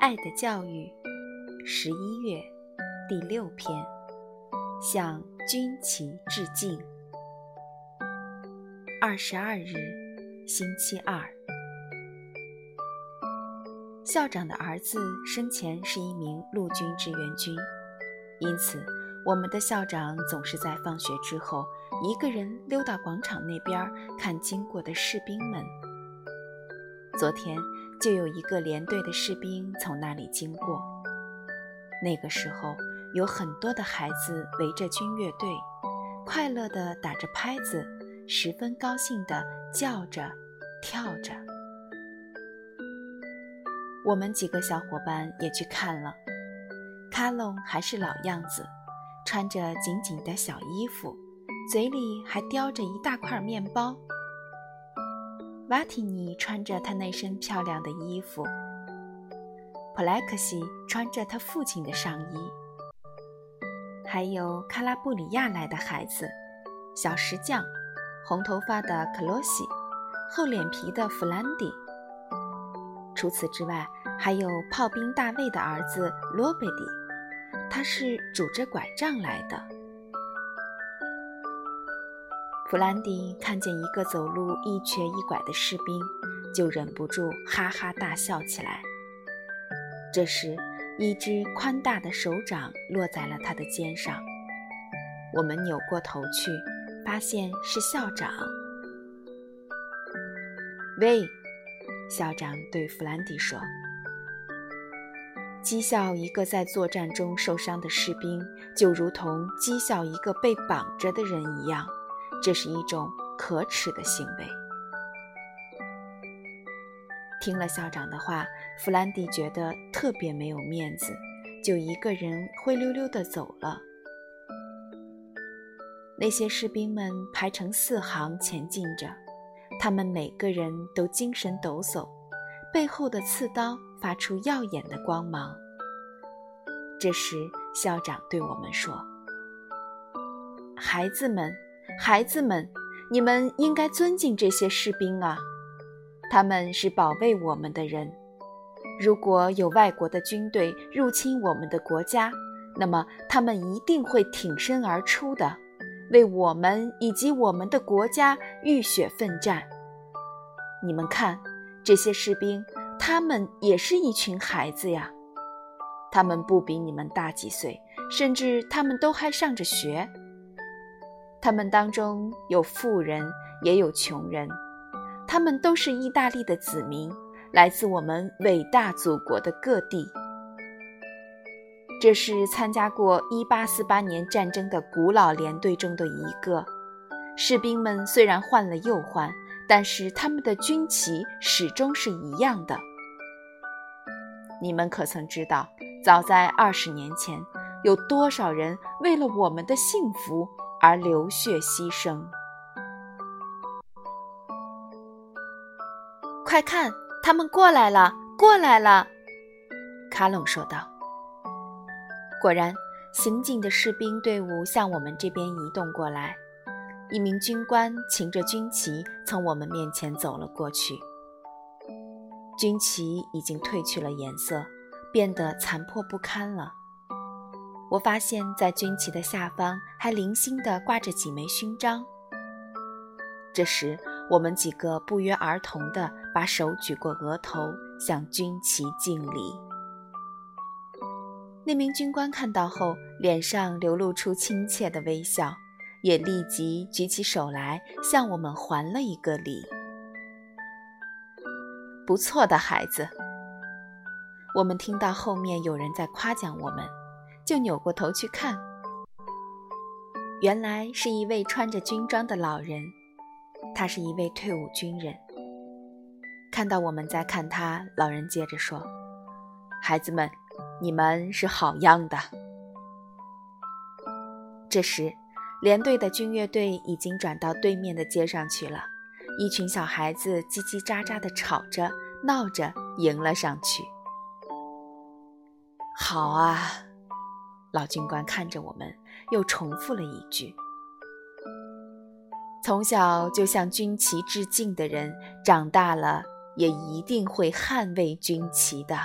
爱的教育》十一月第六篇，向军旗致敬。二十二日，星期二。校长的儿子生前是一名陆军志愿军，因此我们的校长总是在放学之后一个人溜到广场那边看经过的士兵们。昨天就有一个连队的士兵从那里经过，那个时候有很多的孩子围着军乐队，快乐地打着拍子，十分高兴地叫着、跳着。我们几个小伙伴也去看了，卡隆还是老样子，穿着紧紧的小衣服，嘴里还叼着一大块面包。瓦提尼穿着他那身漂亮的衣服，普莱克西穿着他父亲的上衣，还有卡拉布里亚来的孩子，小石匠，红头发的克罗西，厚脸皮的弗兰迪。除此之外，还有炮兵大卫的儿子罗贝蒂，他是拄着拐杖来的。弗兰迪看见一个走路一瘸一拐的士兵，就忍不住哈哈大笑起来。这时，一只宽大的手掌落在了他的肩上，我们扭过头去，发现是校长。喂。校长对弗兰迪说：“讥笑一个在作战中受伤的士兵，就如同讥笑一个被绑着的人一样，这是一种可耻的行为。”听了校长的话，弗兰迪觉得特别没有面子，就一个人灰溜溜地走了。那些士兵们排成四行前进着。他们每个人都精神抖擞，背后的刺刀发出耀眼的光芒。这时，校长对我们说：“孩子们，孩子们，你们应该尊敬这些士兵啊！他们是保卫我们的人。如果有外国的军队入侵我们的国家，那么他们一定会挺身而出的。”为我们以及我们的国家浴血奋战。你们看，这些士兵，他们也是一群孩子呀。他们不比你们大几岁，甚至他们都还上着学。他们当中有富人，也有穷人。他们都是意大利的子民，来自我们伟大祖国的各地。这是参加过1848年战争的古老连队中的一个。士兵们虽然换了又换，但是他们的军旗始终是一样的。你们可曾知道，早在二十年前，有多少人为了我们的幸福而流血牺牲？快看，他们过来了，过来了！卡隆说道。果然，行进的士兵队伍向我们这边移动过来。一名军官擎着军旗从我们面前走了过去。军旗已经褪去了颜色，变得残破不堪了。我发现，在军旗的下方还零星地挂着几枚勋章。这时，我们几个不约而同地把手举过额头，向军旗敬礼。那名军官看到后，脸上流露出亲切的微笑，也立即举起手来向我们还了一个礼。不错的孩子，我们听到后面有人在夸奖我们，就扭过头去看，原来是一位穿着军装的老人，他是一位退伍军人。看到我们在看他，老人接着说：“孩子们。”你们是好样的。这时，连队的军乐队已经转到对面的街上去了。一群小孩子叽叽喳喳地吵着、闹着，迎了上去。好啊，老军官看着我们，又重复了一句：“从小就向军旗致敬的人，长大了也一定会捍卫军旗的。”